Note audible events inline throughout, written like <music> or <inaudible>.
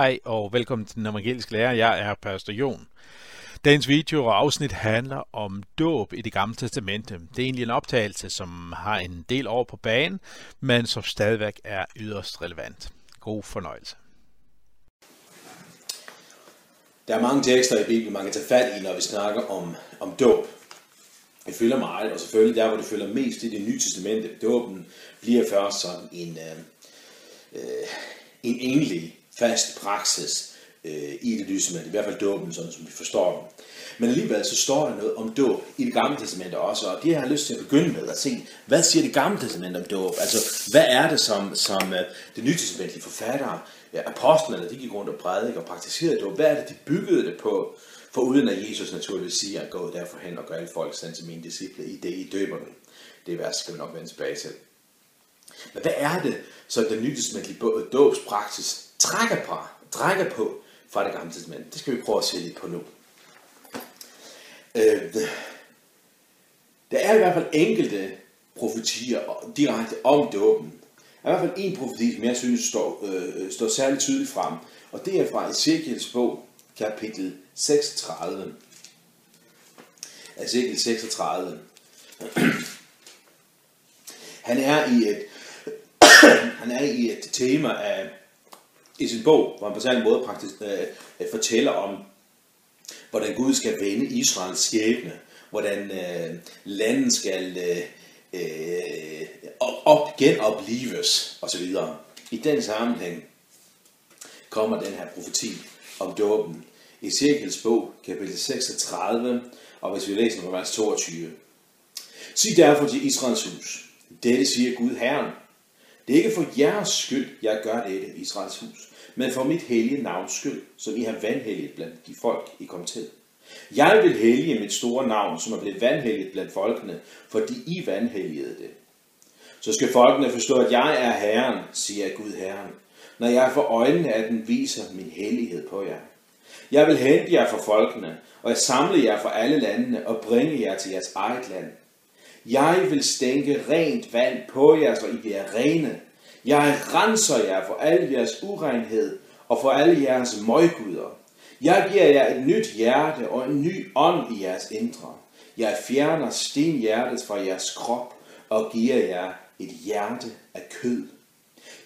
Hej og velkommen til den evangeliske lærer. Jeg er Pastor Jon. Dagens video og afsnit handler om dåb i det gamle testamente. Det er egentlig en optagelse, som har en del år på banen, men som stadigvæk er yderst relevant. God fornøjelse. Der er mange tekster i Bibelen, man kan tage fat i, når vi snakker om, om dåb. Det følger meget, og selvfølgelig der, hvor det følger mest i det nye testamente. Dåben bliver først sådan en, øh, øh en engelig fast praksis øh, i det nye testament, i hvert fald dåben, sådan som vi forstår den. Men alligevel så står der noget om dåb i det gamle testament også, og det har jeg lyst til at begynde med at se, hvad siger det gamle testament om dåb? Altså, hvad er det, som, som øh, det nye testamentlige forfattere, ja, apostlene, de gik rundt og prædikede og praktiserede dåb, hvad er det, de byggede det på? For uden at Jesus naturligvis siger, at gå derfor hen og gør alle folk stand til mine disciple i det, I døber dem. Det vers skal vi nok vende tilbage til. Men hvad er det, så den nye testamentlige dåbspraksis trækker på, trækker på fra det gamle testament? Det skal vi prøve at se lidt på nu. Øh, der er i hvert fald enkelte profetier direkte om dåben. Der er i hvert fald en profeti, som jeg synes står, øh, står særligt tydeligt frem, og det er fra Ezekiels bog, kapitel 36. Ezekiel 36. Han er i et, <coughs> han er i et tema af, i sin bog, hvor han på særlig måde praktisk, øh, øh, fortæller om, hvordan Gud skal vende Israels skæbne, hvordan øh, landet skal øh, øh, op, genoplives osv. I den sammenhæng kommer den her profeti om dåben. I Cirkels bog, kapitel 36, og hvis vi læser fra vers 22. Sig derfor til Israels hus, dette siger Gud Herren. Det er ikke for jeres skyld, jeg gør dette, Israels hus, men for mit hellige navns skyld, som I har vandhelligt blandt de folk, I kom til. Jeg vil hellige mit store navn, som er blevet vandhelligt blandt folkene, fordi I vandhelligede det. Så skal folkene forstå, at jeg er Herren, siger Gud Herren, når jeg for øjnene af den viser min hellighed på jer. Jeg vil hente jer fra folkene, og jeg samle jer fra alle landene og bringe jer til jeres eget land. Jeg vil stænke rent vand på jer, så I bliver rene. Jeg renser jer for al jeres urenhed og for alle jeres møgguder. Jeg giver jer et nyt hjerte og en ny ånd i jeres indre. Jeg fjerner stenhjertet fra jeres krop og giver jer et hjerte af kød.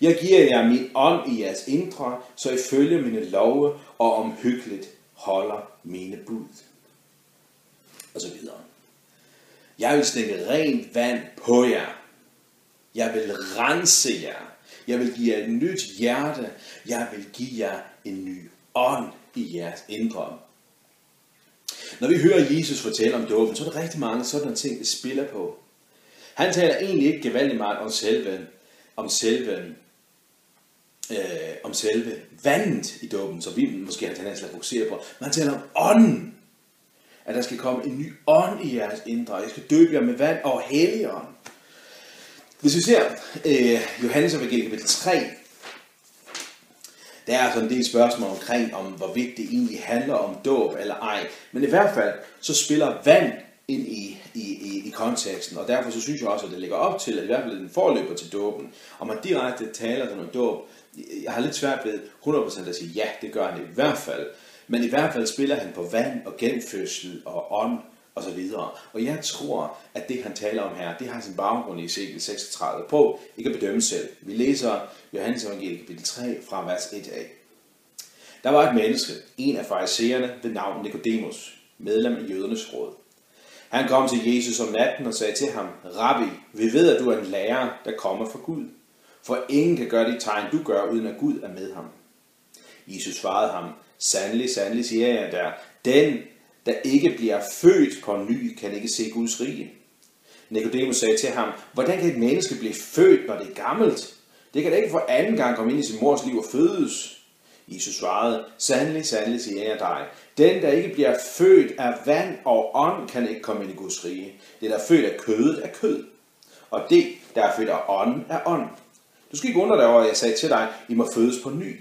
Jeg giver jer min ånd i jeres indre, så I følger mine love og omhyggeligt holder mine bud. Og så videre. Jeg vil stikke rent vand på jer. Jeg vil rense jer. Jeg vil give jer et nyt hjerte. Jeg vil give jer en ny ånd i jeres indre. Når vi hører Jesus fortælle om dåben, så er der rigtig mange sådan ting, det spiller på. Han taler egentlig ikke gevaldigt meget om selve, om selve, øh, om selve vandet i dåben, som vi måske har tendens til at fokusere på. Men han taler om ånden. At der skal komme en ny ånd i jeres indre. Jeg skal døbe jer med vand og helligånd. Hvis vi ser øh, Johannes evangeliet kapitel 3, der er sådan en del spørgsmål omkring, om hvorvidt det egentlig handler om dåb eller ej. Men i hvert fald, så spiller vand ind i, i, i, i konteksten, og derfor så synes jeg også, at det ligger op til, at i hvert fald den forløber til dåben, og man direkte taler om dåb. Jeg har lidt svært ved 100% at sige, ja, det gør han i hvert fald. Men i hvert fald spiller han på vand og genfødsel og ånd og så videre. Og jeg tror, at det han taler om her, det har sin baggrund i Ezekiel 36. Prøv ikke at bedømme selv. Vi læser Johannes evangelie kapitel 3 fra vers 1 af. Der var et menneske, en af farisæerne ved navn Nikodemus, medlem af jødernes råd. Han kom til Jesus om natten og sagde til ham, Rabbi, vi ved, at du er en lærer, der kommer fra Gud. For ingen kan gøre de tegn, du gør, uden at Gud er med ham. Jesus svarede ham, Sandelig, sandelig siger jeg der, den, der ikke bliver født på ny, kan ikke se Guds rige. Nikodemus sagde til ham, hvordan kan et menneske blive født, når det er gammelt? Det kan da ikke for anden gang komme ind i sin mors liv og fødes. Jesus svarede, sandelig, sandelig siger jeg dig, den der ikke bliver født af vand og ånd, kan ikke komme ind i Guds rige. Det der er født af kødet er kød, og det der er født af ånd er ånd. Du skal ikke undre dig over, at jeg sagde til dig, I må fødes på ny.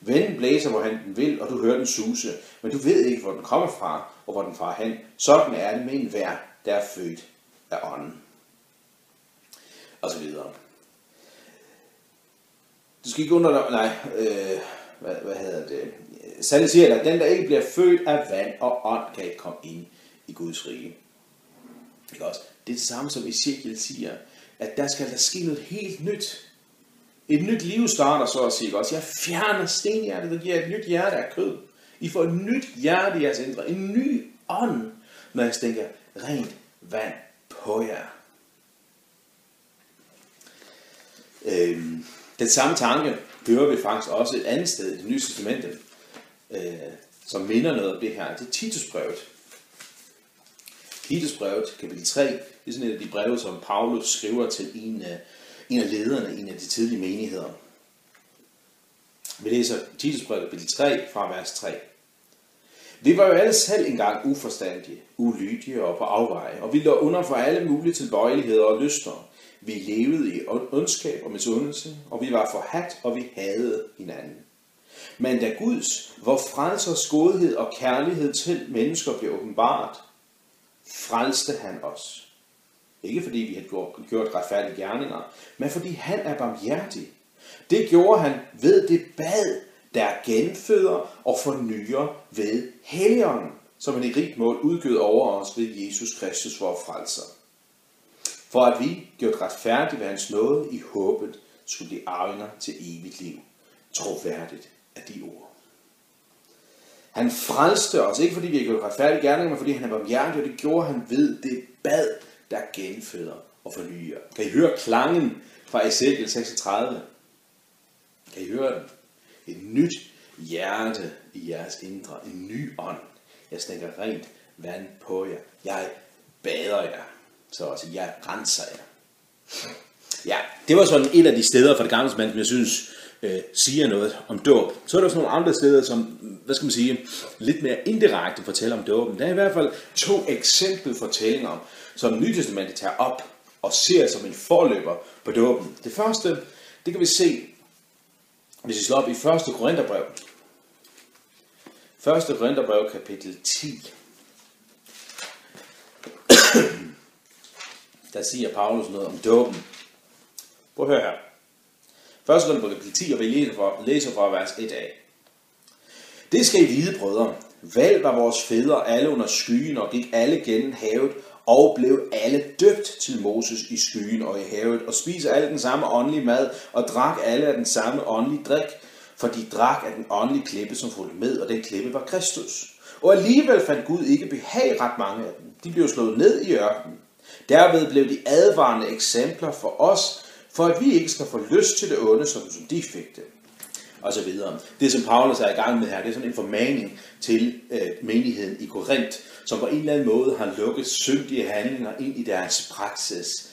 Vinden blæser, hvor han den vil, og du hører den suse, men du ved ikke, hvor den kommer fra, og hvor den farer hen. Sådan er det med en vær, der er født af ånden. Og så videre. Du skal ikke undre dig, nej, øh, hvad, hvad hedder det, Sande siger, at den, der ikke bliver født af vand og ånd, kan ikke komme ind i Guds rige. Ikke også? Det er det samme, som Ezekiel siger, at der skal der ske noget helt nyt. Et nyt liv starter så at sige også. Jeg fjerner stenhjertet og giver et nyt hjerte af kød. I får et nyt hjerte i jeres indre. En ny ånd, når jeg stænker rent vand på jer. Øhm, den samme tanke hører vi faktisk også et andet sted i det nye testamente, øh, som minder noget om det her. Det er Titusbrevet. Titusbrevet, kapitel 3, det er sådan et af de breve, som Paulus skriver til en af, en af lederne i en af de tidlige menigheder. Vi læser Titusbrevet, kapitel 3, fra vers 3. Vi var jo alle selv engang uforstandige, ulydige og på afveje, og vi lå under for alle mulige tilbøjeligheder og lyster. Vi levede i ondskab og misundelse, og vi var forhat, og vi hadede hinanden. Men da Guds, hvor frelsers godhed og kærlighed til mennesker blev åbenbart, frelste han os. Ikke fordi vi har gjort retfærdige gerninger, men fordi han er barmhjertig. Det gjorde han ved det bad, der genføder og fornyer ved Helligånden, som han i rigt mål udgød over os ved Jesus Kristus, vor frelser. For at vi, gjort retfærdige ved hans nåde i håbet, skulle blive arvinger til evigt liv. Troværdigt af de ord. Han frelste os, ikke fordi vi har gjort retfærdige gerninger, men fordi han er barmhjertig, og det gjorde han ved det bad, der genføder og fornyer. Kan I høre klangen fra Ezekiel 36? Kan I høre den? Et nyt hjerte i jeres indre. En ny ånd. Jeg stikker rent vand på jer. Jeg bader jer. Så også jeg renser jer. Ja, det var sådan et af de steder fra det gamle som jeg synes øh, siger noget om dåb. Så er der også nogle andre steder, som, hvad skal man sige, lidt mere indirekte fortæller om dåben. Der er i hvert fald to eksempelfortællinger som Nytestamentet tager op og ser som en forløber på dåben. Det første, det kan vi se, hvis vi slår op i 1. Korintherbrev. 1. Korintherbrev kapitel 10. <clears throat> Der siger Paulus noget om dåben. Prøv at høre her. 1. Korintherbrev kapitel 10, og vi læser fra, læser fra vers 1 af. Det skal I vide, brødre. Valg var vores fædre alle under skyen og gik alle gennem havet og blev alle døbt til Moses i skyen og i havet, og spiste alle den samme åndelige mad, og drak alle af den samme åndelige drik, for de drak af den åndelige klippe, som fulgte med, og den klippe var Kristus. Og alligevel fandt Gud ikke behag ret mange af dem. De blev slået ned i ørkenen. Derved blev de advarende eksempler for os, for at vi ikke skal få lyst til det onde, som de fik det og så videre. Det, som Paulus er i gang med her, det er sådan en formaning til øh, menigheden i Korinth, som på en eller anden måde har lukket syndige handlinger ind i deres praksis.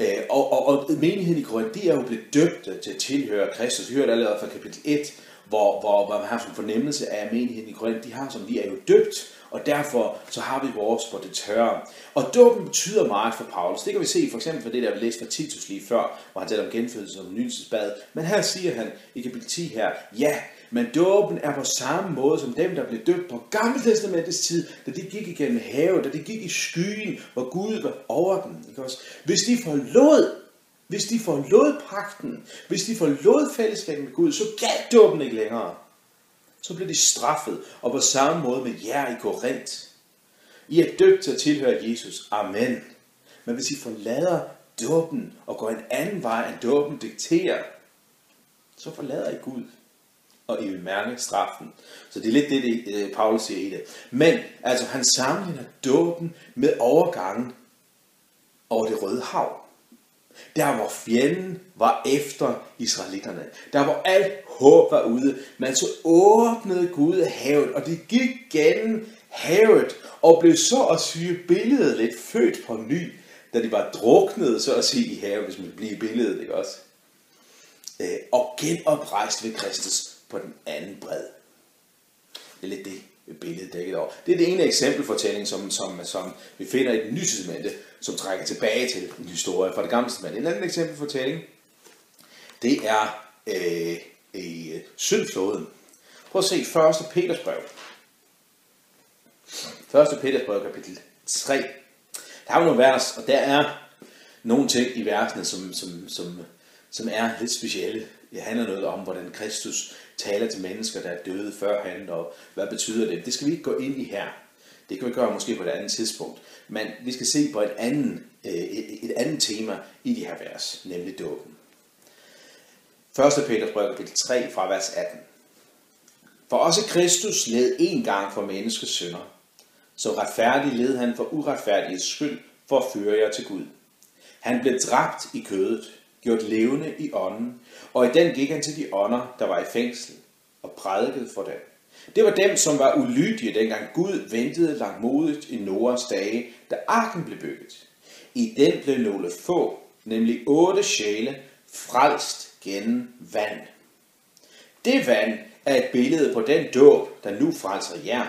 Øh, og, og, og menigheden i Korinth, de er jo blevet døbte til at tilhøre Kristus. Vi hørte allerede fra kapitel 1, hvor, hvor, hvor man har sådan en fornemmelse af, at menigheden i Korinth, de har som de er jo døbt, og derfor så har vi vores på det tørre. Og dåben betyder meget for Paulus. Det kan vi se for eksempel for det, der vi læste fra Titus lige før, hvor han taler om genfødelse og nydelsesbad. Men her siger han i kapitel 10 her, ja, men dåben er på samme måde som dem, der blev døbt på Gamle Testamentets tid, da de gik igennem havet, da de gik i skyen, hvor Gud var over dem. Ikke også? Hvis de forlod hvis de forlod pakten, hvis de forlod fællesskabet med Gud, så galt dåben ikke længere så bliver de straffet, og på samme måde med jer i Korinth. I er døbt til at tilhøre Jesus. Amen. Men hvis I forlader dåben og går en anden vej, end dåben dikterer, så forlader I Gud, og I vil mærke straffen. Så det er lidt det, det øh, Paulus siger i det. Men altså, han sammenligner dåben med overgangen over det røde hav. Der hvor fjenden var efter israelitterne. Der hvor alt håb var ude. Men så åbnede Gud havet, og de gik gennem havet, og blev så at sige billedet lidt født på ny, da de var druknet, så at sige, i havet, hvis man bliver billedet, ikke også? Øh, og genoprejst ved Kristus på den anden bred. Det er lidt det billede dækket over. Det er det ene eksempelfortælling, som, som, som vi finder i den nye testamente, som trækker tilbage til en historie fra det gamle testamente. En anden eksempelfortælling, det er øh, i øh, Prøv at se 1. Peters brev. 1. Peters brev, kapitel 3. Der er jo nogle vers, og der er nogle ting i versene, som, som, som, som er lidt specielle. Det handler noget om, hvordan Kristus taler til mennesker, der er døde før han, og hvad betyder det? Det skal vi ikke gå ind i her. Det kan vi gøre måske på et andet tidspunkt. Men vi skal se på et andet, øh, et andet tema i de her vers, nemlig dåben. 1. Peter brev kapitel 3 fra vers 18. For også Kristus led en gang for menneskets synder. Så retfærdig led han for uretfærdiges skyld for at føre jer til Gud. Han blev dræbt i kødet, gjort levende i ånden, og i den gik han til de ånder, der var i fængsel, og prædikede for dem. Det var dem, som var ulydige, dengang Gud ventede langmodigt i Noras dage, da arken blev bygget. I den blev nogle få, nemlig otte sjæle, frelst gennem vand. Det vand er et billede på den dåb, der nu frelser jer.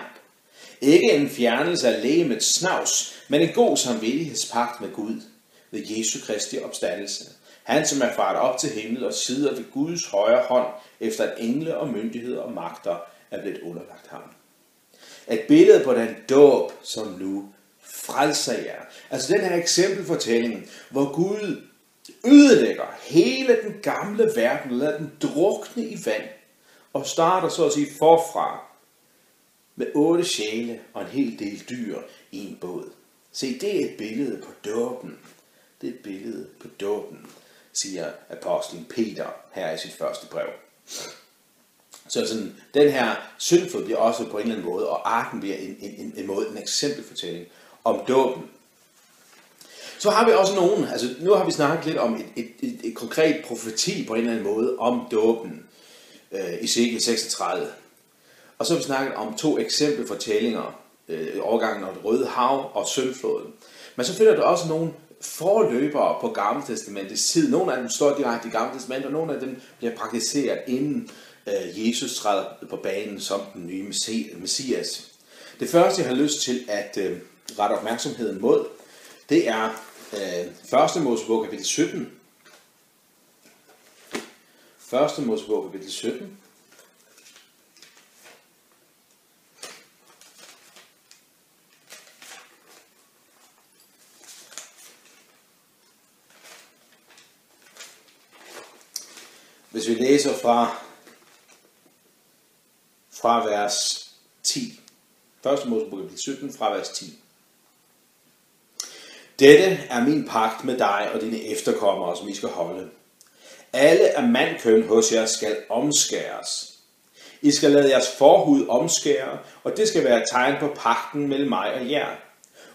Ikke en fjernelse af lægemets snavs, men en god samvittighedspagt med Gud ved Jesu Kristi opstandelse. Han, som er faret op til himmel og sidder ved Guds højre hånd, efter at engle og myndigheder og magter er blevet underlagt ham. Et billede på den dåb, som nu frelser jer. Altså den her eksempelfortælling, hvor Gud ødelægger hele den gamle verden, lader den drukne i vand, og starter så at sige forfra med otte sjæle og en hel del dyr i en båd. Se, det er et billede på dåben. Det er et billede på dåben, siger apostlen Peter her i sit første brev. Så sådan, den her syndflod bliver også på en eller anden måde, og arken bliver en, en, en, en måde, en eksempelfortælling om dåben. Så har vi også nogen, altså nu har vi snakket lidt om et, et, et, et konkret profeti på en eller anden måde om dåben øh, i Ezekiel 36. Og så har vi snakket om to eksempelfortællinger, øh, overgangen over det røde hav og syndfloden. Men så finder du også nogle forløbere på Gamle Testamentets tid. Nogle af dem står direkte i Gamle Testament, og nogle af dem bliver praktiseret inden øh, Jesus træder på banen som den nye Messias. Det første, jeg har lyst til at øh, rette opmærksomheden mod, det er øh, 1. Mosebog kapitel 17. 1. Mosebog kapitel 17. Hvis vi læser fra, fra vers 10. 1. Mosebog kapitel 17 fra vers 10. Dette er min pagt med dig og dine efterkommere, som I skal holde. Alle af mandkøn hos jer skal omskæres. I skal lade jeres forhud omskære, og det skal være et tegn på pagten mellem mig og jer.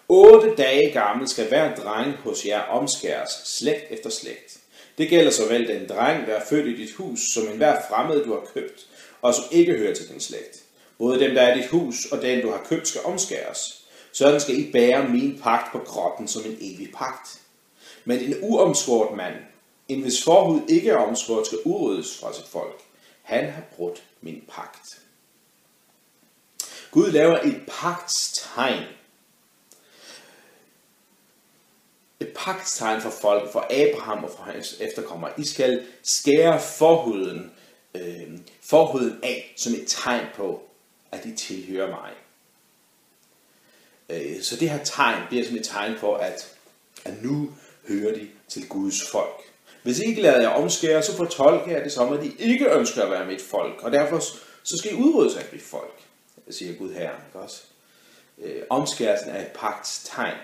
Otte dage gammel skal hver dreng hos jer omskæres, slægt efter slægt. Det gælder såvel den dreng, der er født i dit hus, som enhver fremmed, du har købt, og som ikke hører til din slægt. Både dem, der er i dit hus, og den, du har købt, skal omskæres. Sådan skal I bære min pagt på kroppen som en evig pagt. Men en uomskåret mand, en hvis forhud ikke er omskåret, skal udryddes fra sit folk. Han har brudt min pagt. Gud laver et pagtstegn. Et pagtstegn for folk, for Abraham og for hans efterkommere. I skal skære forhuden, øh, forhuden af som et tegn på, at de tilhører mig. Øh, så det her tegn bliver som et tegn på, at, at nu hører de til Guds folk. Hvis I ikke lader jer omskære, så fortolker jeg det som, at I ikke ønsker at være mit folk, og derfor så skal I udryddes af mit folk, siger Gud her. Ikke også? Øh, omskærelsen er et pagts tegn.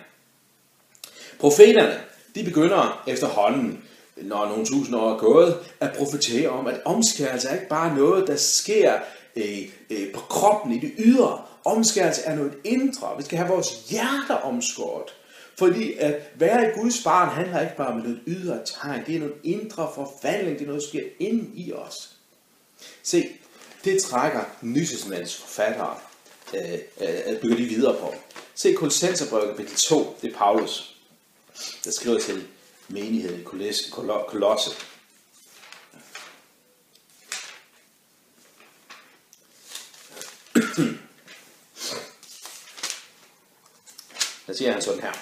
Profeterne, de begynder efterhånden, når nogle tusind år er gået, at profetere om, at omskærelse er ikke bare noget, der sker øh, øh, på kroppen i det ydre, Omskærelse er noget indre. Vi skal have vores hjerter omskåret. Fordi at være i Guds barn handler ikke bare om noget ydre tegn. Det er noget indre forvandling. Det er noget, der sker ind i os. Se, det trækker Nysesmands forfattere, øh, øh, bygger de videre på. Se Kolossenserbrevet kapitel 2, det er Paulus, der skriver til menigheden i Kolosse. Der siger han sådan her.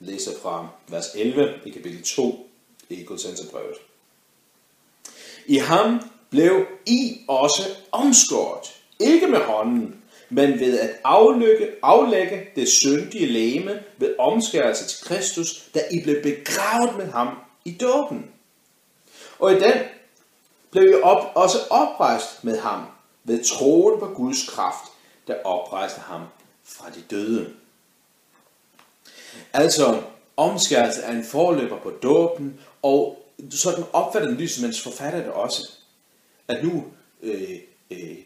Læser fra vers 11 i kapitel 2 i Kolossenserbrevet. I ham blev I også omskåret, ikke med hånden, men ved at aflægge, aflægge det syndige læme ved omskærelse til Kristus, da I blev begravet med ham i dåben. Og i den blev I op, også oprejst med ham ved troen på Guds kraft, der oprejste ham fra de døde. Altså, omskærelse er en forløber på dåben, og sådan opfatter den lysmænds forfatter det også. At nu øh, øh,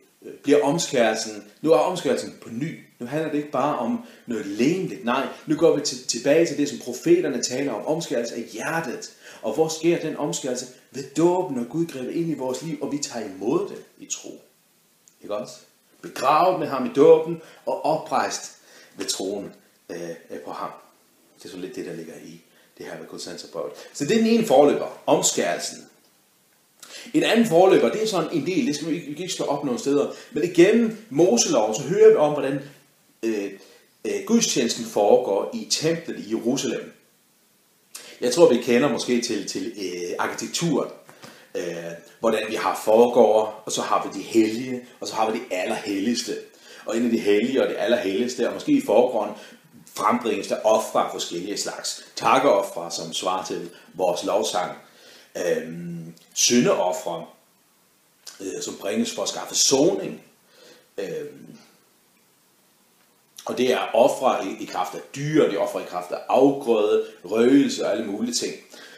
bliver omskærelsen, nu er omskærelsen på ny. Nu handler det ikke bare om noget lægeligt. Nej, nu går vi til, tilbage til det, som profeterne taler om. Omskærelse af hjertet. Og hvor sker den omskærelse? Ved dåben, når Gud griber ind i vores liv, og vi tager imod det i tro. Ikke også? Begravet med ham i dåben, og oprejst ved troen øh, på ham. Det er så lidt det, der ligger i det her med konsensusbrøvet. Så det er den ene forløber, omskærelsen. En anden forløber, det er sådan en del, det skal vi ikke, vi kan ikke slå op nogen steder, men igennem Moselov, så hører vi om, hvordan øh, øh, gudstjenesten foregår i templet i Jerusalem. Jeg tror, vi kender måske til, til øh, arkitekturen, øh, hvordan vi har foregård, og så har vi de hellige, og så har vi de allerhelligste. Og en af de hellige og det allerhelligste, og måske i forgrunden, frembringes der ofre af forskellige slags. Takkeoffre, som svarer til vores lovsang. Øh, syndeoffre, øh, som bringes for at skaffe soning. Øh, og det er ofre i, i kraft af dyr, det er ofre i kraft af afgrøde, røgelse og alle mulige ting,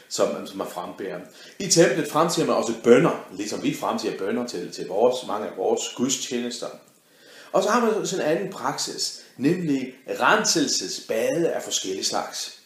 som, som man frembærer. I templet fremsiger man også bønder, ligesom vi fremsiger bønder til, til vores, mange af vores gudstjenester. Og så har man sådan en anden praksis, nemlig renselsesbade af forskellige slags.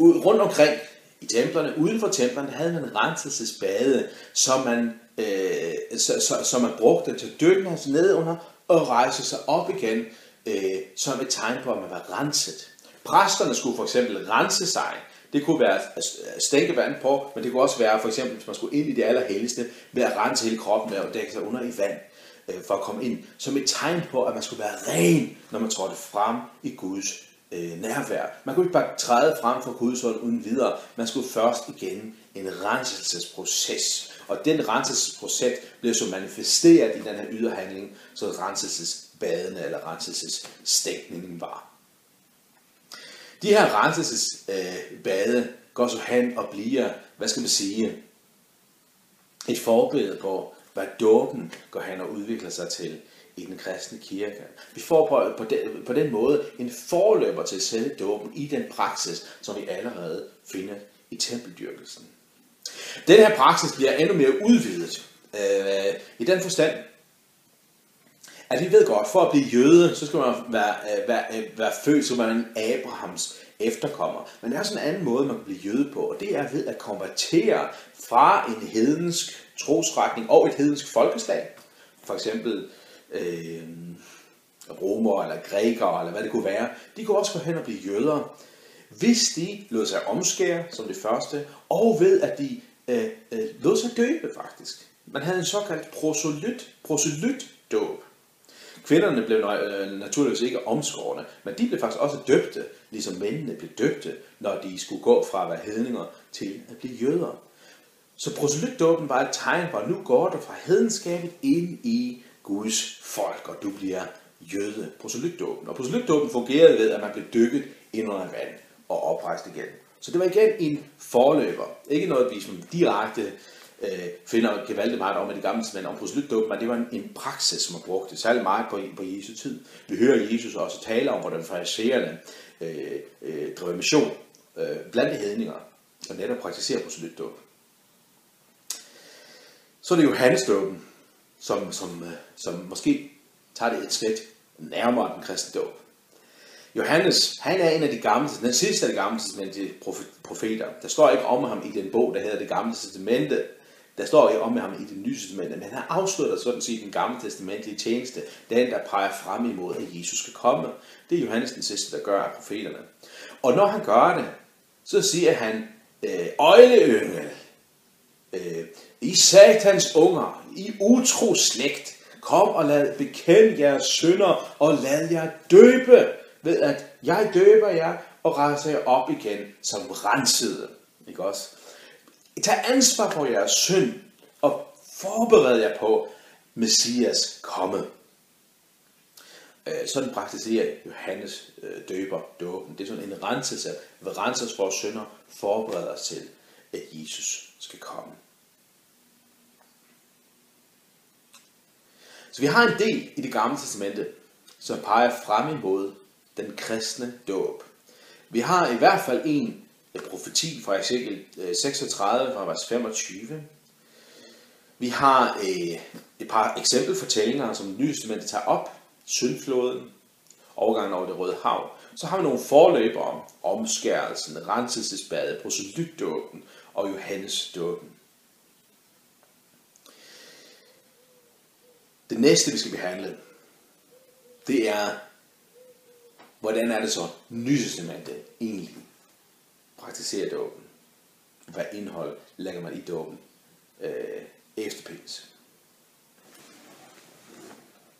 Rundt omkring i templerne, uden for templerne, havde man renselsesbade, som man, øh, så, så, som man brugte til at dykke ned under og rejse sig op igen, øh, som et tegn på, at man var renset. Præsterne skulle for eksempel rense sig. Det kunne være at stænke vand på, men det kunne også være for eksempel, hvis man skulle ind i det allerhelligste, ved at rense hele kroppen og dække sig under i vand øh, for at komme ind, som et tegn på, at man skulle være ren, når man trådte frem i Guds øh, nærvær. Man kunne ikke bare træde frem for Guds uden videre. Man skulle først igennem en renselsesproces. Og den renselsesproces blev så manifesteret i den her yderhandling, så renselsesbadene eller renselsesstækningen var. De her renselsesbade øh, går så hen og bliver, hvad skal man sige, et forbillede på, hvad dåben går hen og udvikler sig til i den kristne kirke. Vi får på, på, den, på den måde en forløber til selve dåben i den praksis, som vi allerede finder i tempeldyrkelsen. Den her praksis bliver endnu mere udvidet øh, i den forstand, at vi ved godt, for at blive jøde, så skal man være, øh, være, øh, være født som en Abrahams efterkommer. Men der er sådan en anden måde, man kan blive jøde på, og det er ved at konvertere fra en hedensk trosretning og et hedensk folkeslag, for eksempel øh, romer eller grækere eller hvad det kunne være, de kunne også gå hen og blive jøder, hvis de lod sig omskære som det første, og ved at de øh, øh, lod sig døbe faktisk. Man havde en såkaldt proselyt, proselyt dåb. Kvinderne blev øh, naturligvis ikke omskårne, men de blev faktisk også døbte, ligesom mændene blev døbte, når de skulle gå fra at være hedninger til at blive jøder. Så proselytdåben var et tegn på, at nu går du fra hedenskabet ind i Guds folk, og du bliver jøde. Proselytdåben. Og proselytdåben fungerede ved, at man blev dykket ind under vand og oprejst igen. Så det var igen en forløber. Ikke noget, vi som direkte øh, finder gevaldigt meget om i det gamle testament om proselytdåben, men det var en, en praksis, som man brugte særlig meget på, på Jesu tid. Vi hører Jesus også tale om, hvordan farisererne øh, øh, drev mission øh, blandt hedninger, og netop praktiserer proselytdåben. Så er det Johannesdåben, som, som, øh, som måske tager det et skridt nærmere den kristne dåb. Johannes, han er en af de gamle, den sidste af de gamle testamentlige profeter. Der står ikke om ham i den bog, der hedder det gamle testamente. Der står ikke om ham i det nye testamente, men han afslutter sådan set den gamle testamentlige tjeneste, den der peger frem imod, at Jesus skal komme. Det er Johannes den sidste, der gør af profeterne. Og når han gør det, så siger han, øh, øjleyngel, øh, i satans unger, i utro slægt, kom og lad bekende jeres synder, og lad jer døbe, ved at jeg døber jer, og rejser jer op igen som rensede. Ikke også? Tag ansvar for jeres synd, og forbered jer på Messias komme. Øh, sådan praktiserer Johannes øh, døber dåben. Det er sådan en renselse. Vi renses vores synder, forbereder os til, at Jesus skal komme. Så vi har en del i det gamle testamente, som peger frem imod den kristne dåb. Vi har i hvert fald en profeti fra Ezekiel øh, 36 fra vers 25. Vi har øh, et par eksempelfortællinger, som Nye Testamentet tager op. Syndfloden, overgangen over det røde hav. Så har vi nogle forløber om omskærelsen, renselsesbadet, proselytdåben og Johannes dåben. Det næste, vi skal behandle, det er, hvordan er det så Nytestamentet egentlig praktiserer dåben? Hvad indhold lægger man i dåben øh, efter pins?